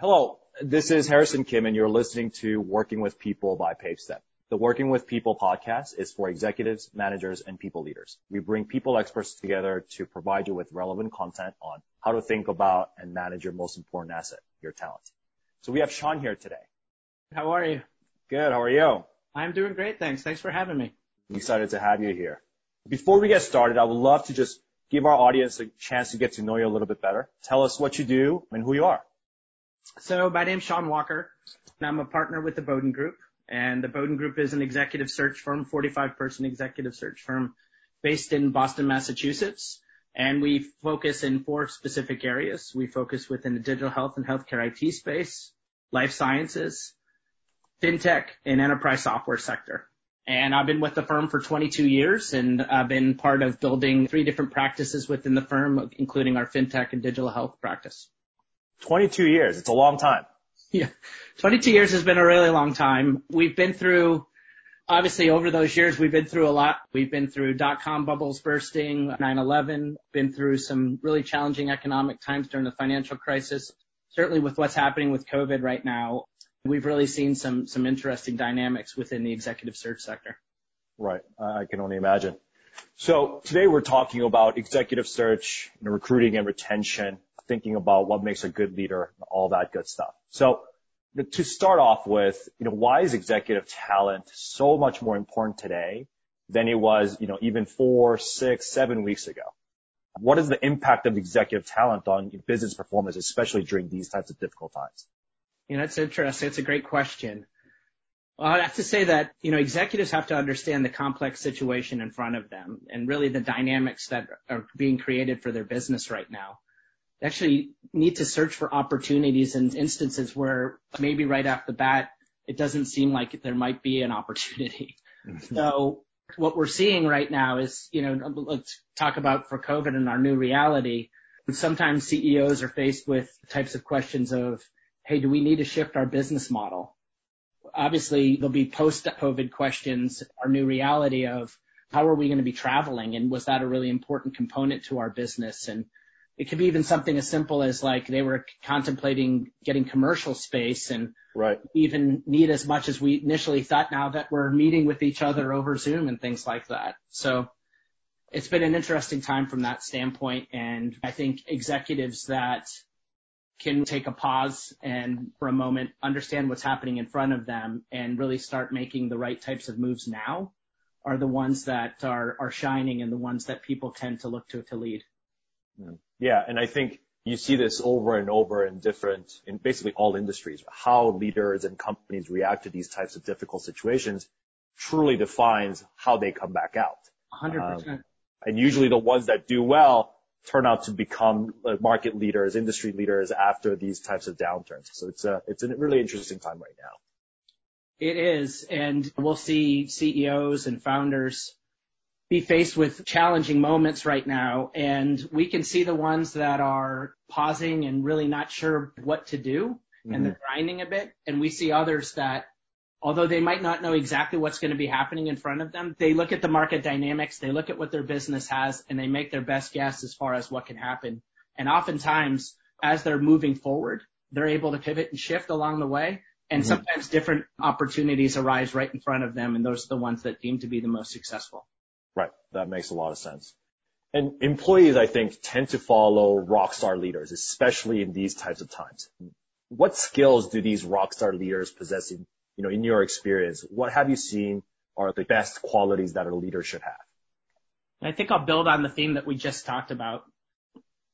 Hello, this is Harrison Kim, and you're listening to Working with People by PaveStep. The Working with People podcast is for executives, managers, and people leaders. We bring people experts together to provide you with relevant content on how to think about and manage your most important asset, your talent. So we have Sean here today. How are you? Good. How are you? I'm doing great, thanks. Thanks for having me. I'm excited to have you here. Before we get started, I would love to just give our audience a chance to get to know you a little bit better. Tell us what you do and who you are. So my name's Sean Walker, and I'm a partner with the Bowdoin Group. And the Bowdoin Group is an executive search firm, 45 person executive search firm based in Boston, Massachusetts. And we focus in four specific areas. We focus within the digital health and healthcare IT space, life sciences, fintech, and enterprise software sector. And I've been with the firm for 22 years and I've been part of building three different practices within the firm, including our fintech and digital health practice. 22 years. It's a long time. Yeah. 22 years has been a really long time. We've been through, obviously over those years, we've been through a lot. We've been through dot-com bubbles bursting, 9-11, been through some really challenging economic times during the financial crisis. Certainly with what's happening with COVID right now, we've really seen some, some interesting dynamics within the executive search sector. Right. I can only imagine. So today we're talking about executive search, know, recruiting and retention thinking about what makes a good leader, all that good stuff. So to start off with, you know, why is executive talent so much more important today than it was, you know, even four, six, seven weeks ago? What is the impact of executive talent on business performance, especially during these types of difficult times? You know, it's interesting. It's a great question. Well, I have to say that, you know, executives have to understand the complex situation in front of them and really the dynamics that are being created for their business right now actually need to search for opportunities in instances where maybe right off the bat, it doesn't seem like there might be an opportunity. Mm-hmm. So what we're seeing right now is, you know, let's talk about for COVID and our new reality. Sometimes CEOs are faced with types of questions of, hey, do we need to shift our business model? Obviously, there'll be post-COVID questions, our new reality of how are we going to be traveling? And was that a really important component to our business? And it could be even something as simple as like they were contemplating getting commercial space and right. even need as much as we initially thought now that we're meeting with each other over Zoom and things like that. So it's been an interesting time from that standpoint. And I think executives that can take a pause and for a moment understand what's happening in front of them and really start making the right types of moves now are the ones that are, are shining and the ones that people tend to look to to lead. Yeah. And I think you see this over and over in different, in basically all industries, how leaders and companies react to these types of difficult situations truly defines how they come back out. 100%. Um, and usually the ones that do well turn out to become market leaders, industry leaders after these types of downturns. So it's a, it's a really interesting time right now. It is. And we'll see CEOs and founders be faced with challenging moments right now. And we can see the ones that are pausing and really not sure what to do mm-hmm. and they're grinding a bit. And we see others that, although they might not know exactly what's going to be happening in front of them, they look at the market dynamics, they look at what their business has, and they make their best guess as far as what can happen. And oftentimes, as they're moving forward, they're able to pivot and shift along the way. And mm-hmm. sometimes different opportunities arise right in front of them, and those are the ones that deem to be the most successful. That makes a lot of sense. And employees, I think, tend to follow rock star leaders, especially in these types of times. What skills do these rock star leaders possess in, you know, in your experience? What have you seen are the best qualities that a leader should have? I think I'll build on the theme that we just talked about.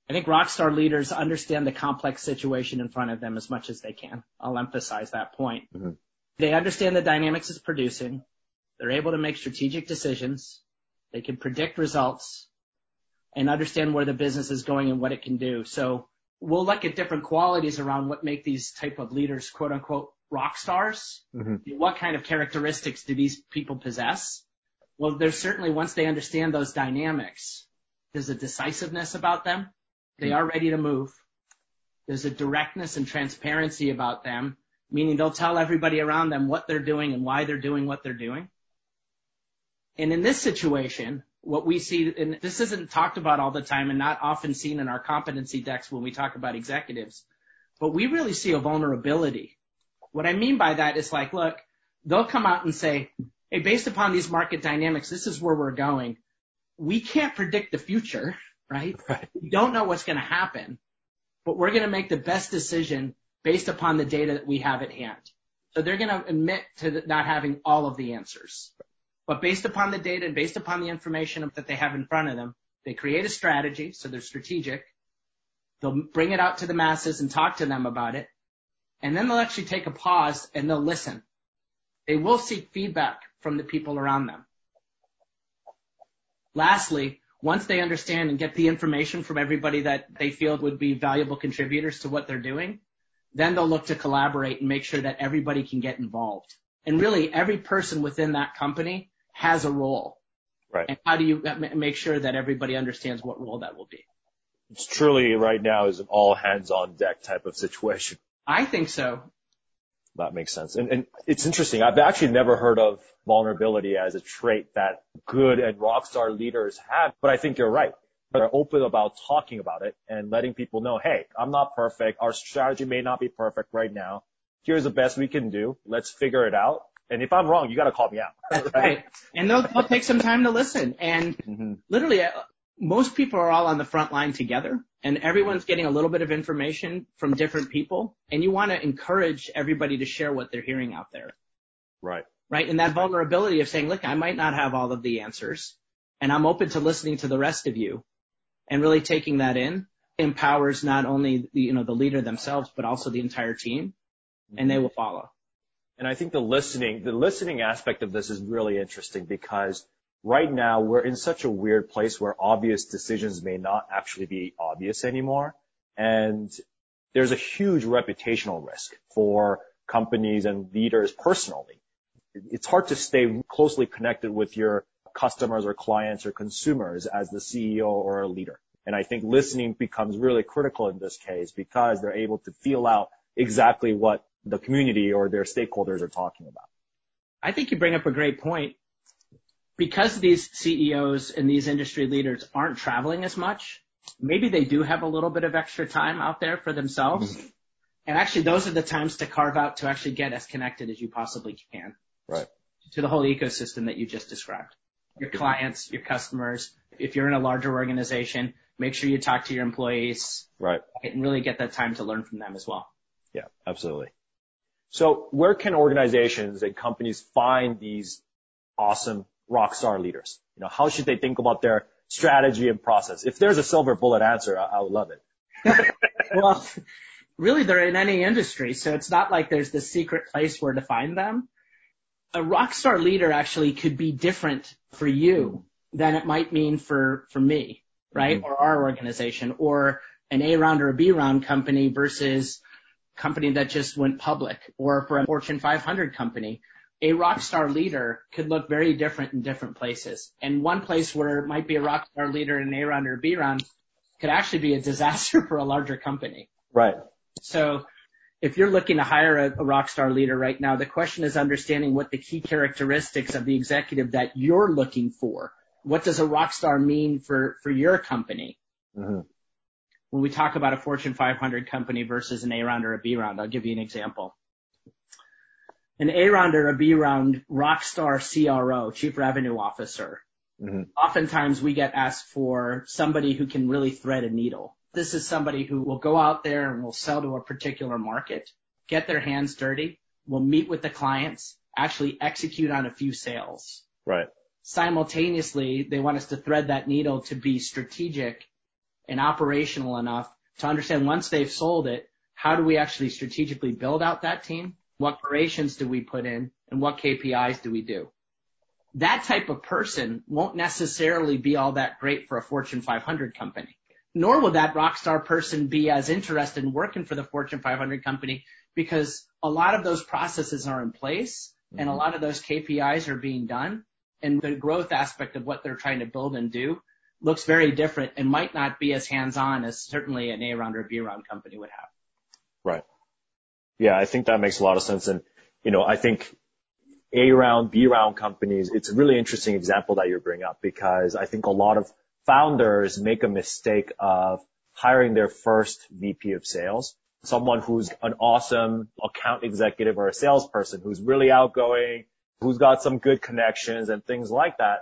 I think rock star leaders understand the complex situation in front of them as much as they can. I'll emphasize that point. Mm-hmm. They understand the dynamics it's producing. They're able to make strategic decisions. They can predict results and understand where the business is going and what it can do. So we'll look at different qualities around what make these type of leaders, quote unquote, rock stars. Mm-hmm. What kind of characteristics do these people possess? Well, there's certainly once they understand those dynamics, there's a decisiveness about them. They are ready to move. There's a directness and transparency about them, meaning they'll tell everybody around them what they're doing and why they're doing what they're doing. And in this situation, what we see, and this isn't talked about all the time and not often seen in our competency decks when we talk about executives, but we really see a vulnerability. What I mean by that is like, look, they'll come out and say, hey, based upon these market dynamics, this is where we're going. We can't predict the future, right? Right. We don't know what's going to happen, but we're going to make the best decision based upon the data that we have at hand. So they're going to admit to not having all of the answers. But based upon the data and based upon the information that they have in front of them, they create a strategy, so they're strategic. They'll bring it out to the masses and talk to them about it. And then they'll actually take a pause and they'll listen. They will seek feedback from the people around them. Lastly, once they understand and get the information from everybody that they feel would be valuable contributors to what they're doing, then they'll look to collaborate and make sure that everybody can get involved. And really, every person within that company has a role. Right. And how do you make sure that everybody understands what role that will be? It's truly right now is an all hands on deck type of situation. I think so. That makes sense. And, and it's interesting. I've actually never heard of vulnerability as a trait that good and rock star leaders have, but I think you're right. They're open about talking about it and letting people know, hey, I'm not perfect. Our strategy may not be perfect right now. Here's the best we can do. Let's figure it out. And if I'm wrong, you got to call me out. Right? right. And they'll, they'll take some time to listen. And mm-hmm. literally, uh, most people are all on the front line together and everyone's getting a little bit of information from different people. And you want to encourage everybody to share what they're hearing out there. Right. Right. And that vulnerability of saying, look, I might not have all of the answers and I'm open to listening to the rest of you and really taking that in empowers not only the, you know, the leader themselves, but also the entire team and they will follow. And I think the listening, the listening aspect of this is really interesting because right now we're in such a weird place where obvious decisions may not actually be obvious anymore. And there's a huge reputational risk for companies and leaders personally. It's hard to stay closely connected with your customers or clients or consumers as the CEO or a leader. And I think listening becomes really critical in this case because they're able to feel out exactly what the community or their stakeholders are talking about. I think you bring up a great point. Because these CEOs and these industry leaders aren't traveling as much, maybe they do have a little bit of extra time out there for themselves. Mm-hmm. And actually, those are the times to carve out to actually get as connected as you possibly can. Right. To the whole ecosystem that you just described. Your clients, your customers. If you're in a larger organization, make sure you talk to your employees. Right. And really get that time to learn from them as well. Yeah, absolutely. So where can organizations and companies find these awesome rock star leaders? You know, how should they think about their strategy and process? If there's a silver bullet answer, I, I would love it. well, really they're in any industry, so it's not like there's this secret place where to find them. A rock star leader actually could be different for you than it might mean for, for me, right? Mm-hmm. Or our organization or an A round or a B round company versus company that just went public or for a Fortune 500 company. A rock star leader could look very different in different places. And one place where it might be a rock star leader in A round or B round could actually be a disaster for a larger company. Right. So if you're looking to hire a, a rock star leader right now, the question is understanding what the key characteristics of the executive that you're looking for. What does a rock star mean for, for your company? Mm-hmm when we talk about a Fortune 500 company versus an A round or a B round, I'll give you an example. An A round or a B round rock star CRO, chief revenue officer. Mm-hmm. Oftentimes we get asked for somebody who can really thread a needle. This is somebody who will go out there and will sell to a particular market, get their hands dirty, will meet with the clients, actually execute on a few sales. Right. Simultaneously, they want us to thread that needle to be strategic and operational enough to understand once they've sold it, how do we actually strategically build out that team? What operations do we put in and what KPIs do we do? That type of person won't necessarily be all that great for a Fortune 500 company. Nor will that rock star person be as interested in working for the Fortune 500 company because a lot of those processes are in place and a mm-hmm. lot of those KPIs are being done and the growth aspect of what they're trying to build and do looks very different and might not be as hands-on as certainly an A round or B round company would have. Right. Yeah, I think that makes a lot of sense. And, you know, I think A round, B round companies, it's a really interesting example that you bring up because I think a lot of founders make a mistake of hiring their first VP of sales someone who's an awesome account executive or a salesperson who's really outgoing, who's got some good connections and things like that.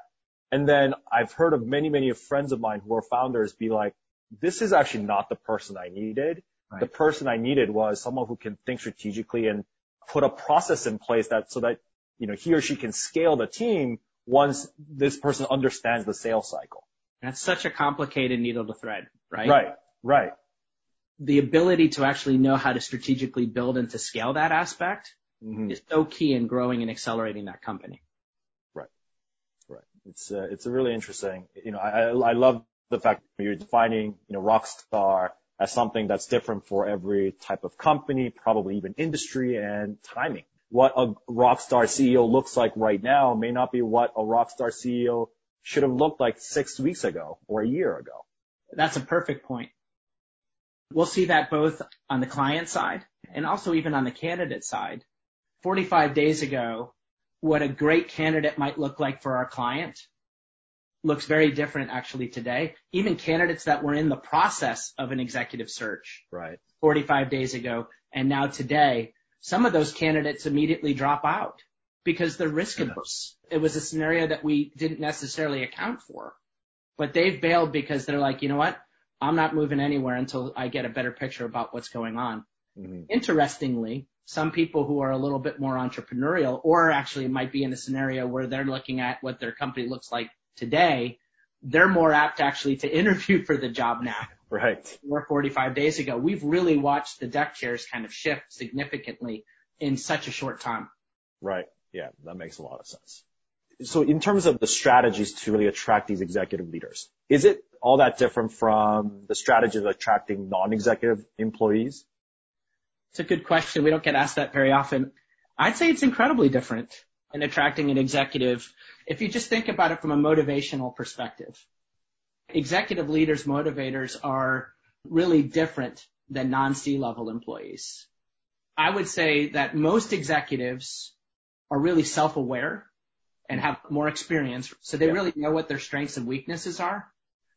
And then I've heard of many, many friends of mine who are founders be like, this is actually not the person I needed. Right. The person I needed was someone who can think strategically and put a process in place that so that, you know, he or she can scale the team once this person understands the sales cycle. That's such a complicated needle to thread, right? Right, right. The ability to actually know how to strategically build and to scale that aspect mm-hmm. is so key in growing and accelerating that company. It's uh, it's a really interesting. You know, I I love the fact that you're defining you know Rockstar as something that's different for every type of company, probably even industry and timing. What a Rockstar CEO looks like right now may not be what a Rockstar CEO should have looked like six weeks ago or a year ago. That's a perfect point. We'll see that both on the client side and also even on the candidate side. 45 days ago, what a great candidate might look like for our client looks very different actually today. Even candidates that were in the process of an executive search right. 45 days ago and now today, some of those candidates immediately drop out because they're risk averse. It was a scenario that we didn't necessarily account for, but they've bailed because they're like, you know what? I'm not moving anywhere until I get a better picture about what's going on. Mm-hmm. Interestingly, some people who are a little bit more entrepreneurial or actually might be in a scenario where they're looking at what their company looks like today, they're more apt actually to interview for the job now. Right. Or 45 days ago. We've really watched the deck chairs kind of shift significantly in such a short time. Right. Yeah, that makes a lot of sense. So in terms of the strategies to really attract these executive leaders, is it all that different from the strategy of attracting non-executive employees? It's a good question. We don't get asked that very often. I'd say it's incredibly different in attracting an executive if you just think about it from a motivational perspective, executive leaders, motivators are really different than non-C-level employees. I would say that most executives are really self-aware and have more experience, so they really know what their strengths and weaknesses are.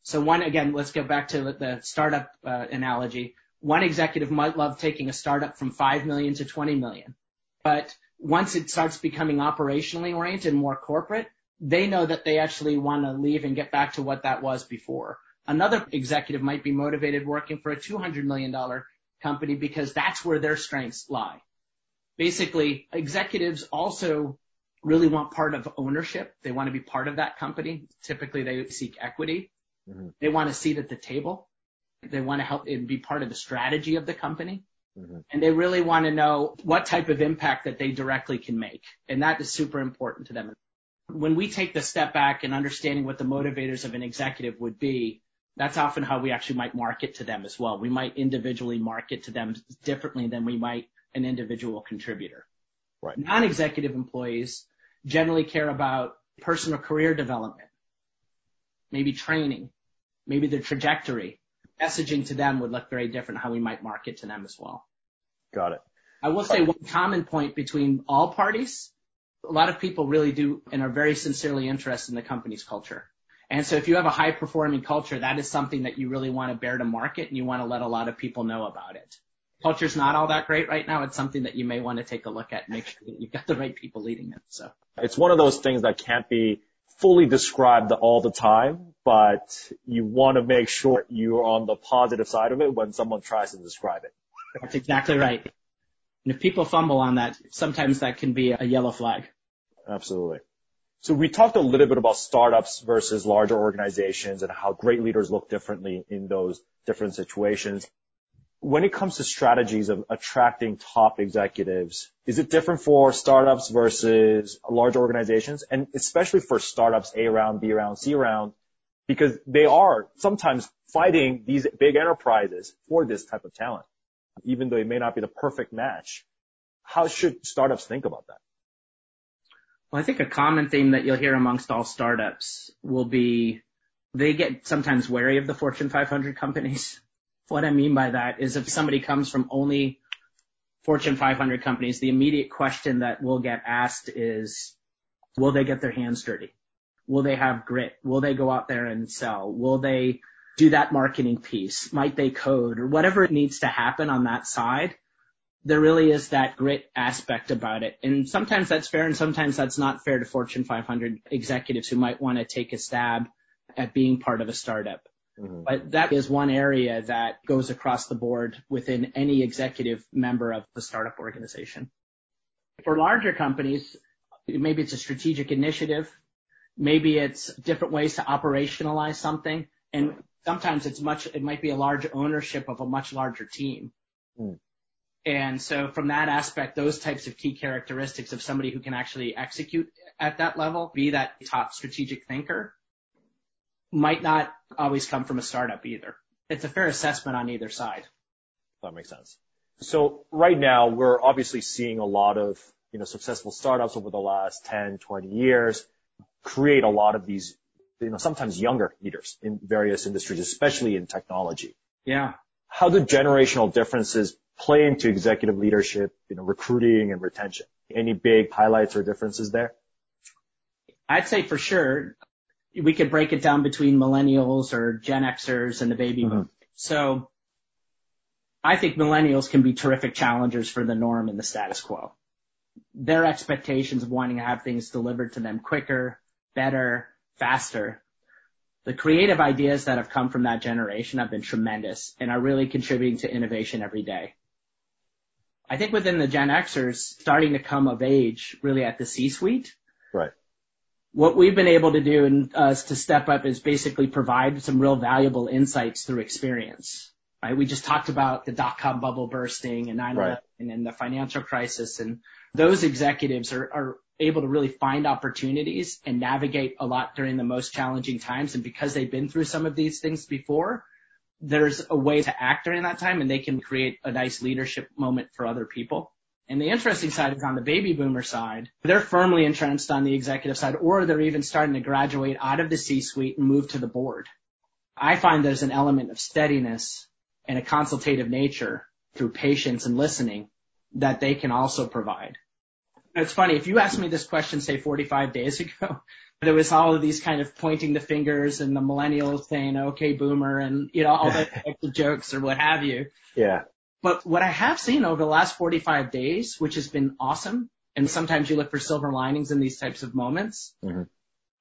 So one, again, let's go back to the startup uh, analogy. One executive might love taking a startup from 5 million to 20 million, but once it starts becoming operationally oriented and more corporate, they know that they actually want to leave and get back to what that was before. Another executive might be motivated working for a $200 million company because that's where their strengths lie. Basically, executives also really want part of ownership. They want to be part of that company. Typically, they seek equity. Mm-hmm. They want a seat at the table. They want to help and be part of the strategy of the company. Mm-hmm. And they really want to know what type of impact that they directly can make. And that is super important to them when we take the step back and understanding what the motivators of an executive would be, that's often how we actually might market to them as well. We might individually market to them differently than we might an individual contributor. Right. Non-executive employees generally care about personal career development, maybe training, maybe their trajectory. Messaging to them would look very different how we might market to them as well. Got it. I will say one common point between all parties a lot of people really do and are very sincerely interested in the company's culture. And so if you have a high performing culture, that is something that you really want to bear to market and you want to let a lot of people know about it. Culture's not all that great right now. It's something that you may want to take a look at and make sure that you've got the right people leading it. So it's one of those things that can't be fully described all the time, but you want to make sure you're on the positive side of it when someone tries to describe it. That's exactly right. And if people fumble on that, sometimes that can be a yellow flag. Absolutely. So we talked a little bit about startups versus larger organizations and how great leaders look differently in those different situations. When it comes to strategies of attracting top executives, is it different for startups versus large organizations? And especially for startups, A round, B round, C round, because they are sometimes fighting these big enterprises for this type of talent, even though it may not be the perfect match. How should startups think about that? Well, I think a common theme that you'll hear amongst all startups will be they get sometimes wary of the Fortune 500 companies. What I mean by that is if somebody comes from only Fortune 500 companies, the immediate question that will get asked is, will they get their hands dirty? Will they have grit? Will they go out there and sell? Will they do that marketing piece? Might they code or whatever needs to happen on that side? There really is that grit aspect about it. And sometimes that's fair and sometimes that's not fair to Fortune 500 executives who might want to take a stab at being part of a startup. Mm-hmm. But that is one area that goes across the board within any executive member of the startup organization. For larger companies, maybe it's a strategic initiative. Maybe it's different ways to operationalize something. And sometimes it's much, it might be a large ownership of a much larger team. Mm. And so from that aspect, those types of key characteristics of somebody who can actually execute at that level, be that top strategic thinker, might not always come from a startup either. It's a fair assessment on either side. That makes sense. So right now, we're obviously seeing a lot of, you know, successful startups over the last 10, 20 years create a lot of these you know, sometimes younger leaders in various industries, especially in technology. Yeah. How do generational differences play into executive leadership, you know, recruiting and retention? Any big highlights or differences there? I'd say for sure we could break it down between millennials or Gen Xers and the baby mm-hmm. boomers. So I think millennials can be terrific challengers for the norm and the status quo. Their expectations of wanting to have things delivered to them quicker, better, faster. The creative ideas that have come from that generation have been tremendous and are really contributing to innovation every day. I think within the Gen Xers starting to come of age really at the C-suite. Right. What we've been able to do and uh, to step up is basically provide some real valuable insights through experience. Right. We just talked about the dot com bubble bursting and 9/11 right. and the financial crisis, and those executives are, are able to really find opportunities and navigate a lot during the most challenging times. And because they've been through some of these things before, there's a way to act during that time and they can create a nice leadership moment for other people. And the interesting side is on the baby boomer side, they're firmly entrenched on the executive side or they're even starting to graduate out of the C-suite and move to the board. I find there's an element of steadiness and a consultative nature through patience and listening that they can also provide it's funny. If you asked me this question, say 45 days ago, there was all of these kind of pointing the fingers and the millennials saying, okay, boomer, and, you know, all the jokes or what have you. Yeah. But what I have seen over the last 45 days, which has been awesome, and sometimes you look for silver linings in these types of moments, mm-hmm.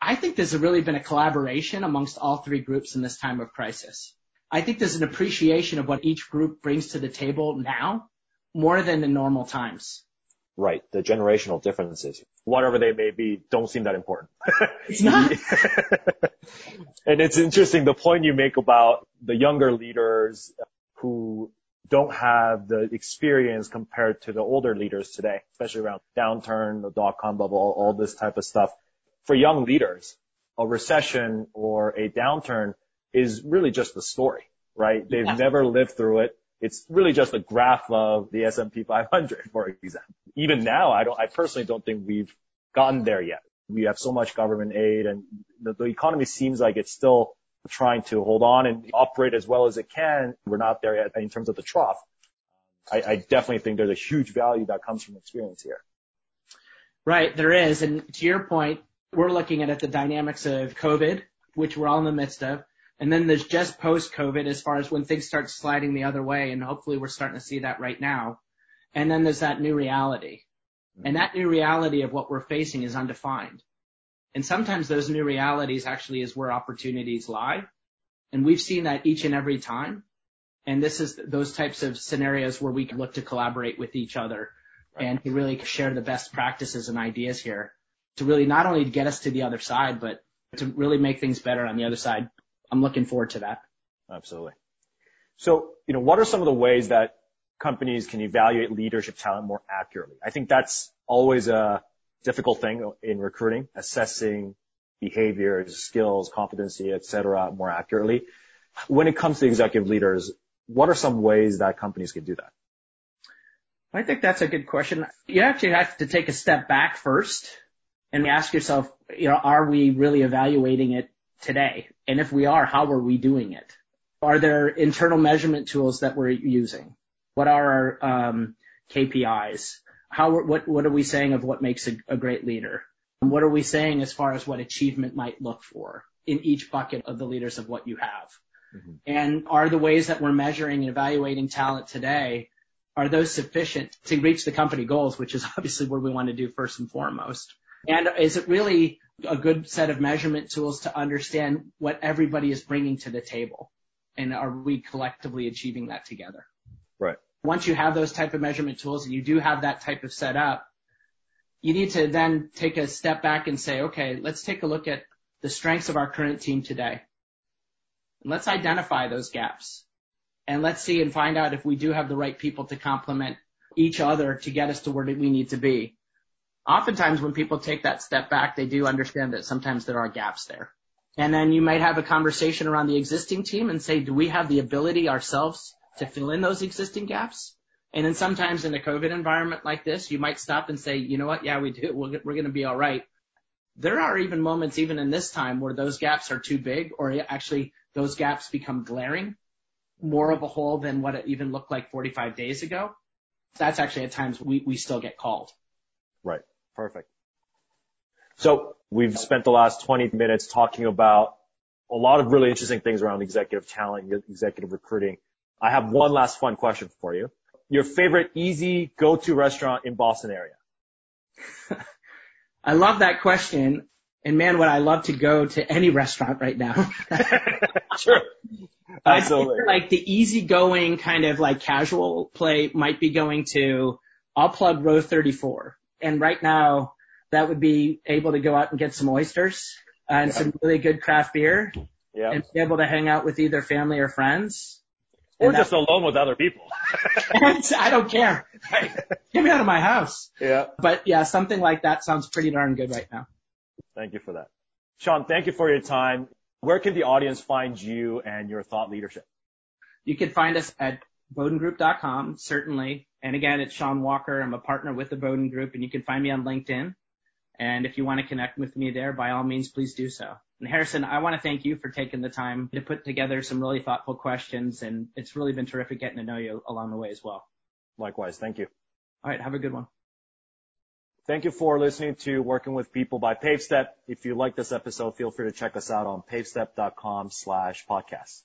I think there's really been a collaboration amongst all three groups in this time of crisis. I think there's an appreciation of what each group brings to the table now more than in normal times. Right. The generational differences, whatever they may be, don't seem that important. It's not. and it's interesting the point you make about the younger leaders who don't have the experience compared to the older leaders today, especially around downturn, the dot com bubble, all, this type of stuff. For young leaders, a recession or a downturn is really just the story, right? They've never lived through it. It's really just a graph of the S&P 500, for example. Even now, I don't, I personally don't think we've gotten there yet. We have so much government aid and the, the economy seems like it's still trying to hold on and operate as well as it can. We're not there yet in terms of the trough. I, I definitely think there's a huge value that comes from experience here. Right, there is. And to your point, we're looking at the dynamics of COVID, which we're all in the midst of. And then there's just post COVID as far as when things start sliding the other way. And hopefully we're starting to see that right now. And then there's that new reality. Mm-hmm. And that new reality of what we're facing is undefined. And sometimes those new realities actually is where opportunities lie. And we've seen that each and every time. And this is those types of scenarios where we can look to collaborate with each other and to really share the best practices and ideas here to really not only get us to the other side, but to really make things better on the other side I'm looking forward to that. Absolutely. So, you know, what are some of the ways that companies can evaluate leadership talent more accurately? I think that's always a difficult thing in recruiting, assessing behaviors, skills, competency, et cetera, more accurately. When it comes to executive leaders, what are some ways that companies can do that? I think that's a good question. You actually have to take a step back first and ask yourself, you know, are we really evaluating it today? And if we are, how are we doing it? Are there internal measurement tools that we're using? What are our um, KPIs? How what what are we saying of what makes a, a great leader? And what are we saying as far as what achievement might look for in each bucket of the leaders of what you have? Mm-hmm. And are the ways that we're measuring and evaluating talent today, are those sufficient to reach the company goals, which is obviously what we want to do first and foremost? And is it really a good set of measurement tools to understand what everybody is bringing to the table? And are we collectively achieving that together? Once you have those type of measurement tools and you do have that type of setup, you need to then take a step back and say, okay, let's take a look at the strengths of our current team today. And let's identify those gaps. And let's see and find out if we do have the right people to complement each other to get us to where we need to be. Oftentimes when people take that step back, they do understand that sometimes there are gaps there. And then you might have a conversation around the existing team and say, do we have the ability ourselves to fill in those existing gaps? And then sometimes in a COVID environment like this, you might stop and say, you know what? Yeah, we do. We're, we're going to be all right. There are even moments, even in this time, where those gaps are too big or actually those gaps become glaring, more of a hole than what it even looked like 45 days ago. That's actually at times we, we still get called. Right. Perfect. So we've spent the last 20 minutes talking about a lot of really interesting things around executive talent, executive recruiting. I have one last fun question for you. Your favorite easy go-to restaurant in Boston area? I love that question. And man, would I love to go to any restaurant right now. sure. Absolutely. like the easygoing kind of like casual play might be going to, I'll plug row 34. And right now that would be able to go out and get some oysters and yeah. some really good craft beer yeah. and be able to hang out with either family or friends. Or just alone with other people. I don't care. Get me out of my house. Yeah. But yeah, something like that sounds pretty darn good right now. Thank you for that. Sean, thank you for your time. Where can the audience find you and your thought leadership? You can find us at bowdoingroup.com, certainly. And again, it's Sean Walker. I'm a partner with the Bowdoin Group, and you can find me on LinkedIn. And if you want to connect with me there, by all means, please do so. And Harrison, I want to thank you for taking the time to put together some really thoughtful questions, and it's really been terrific getting to know you along the way as well. Likewise. Thank you. All right. Have a good one. Thank you for listening to Working with People by PaveStep. If you like this episode, feel free to check us out on pavestep.com slash podcast.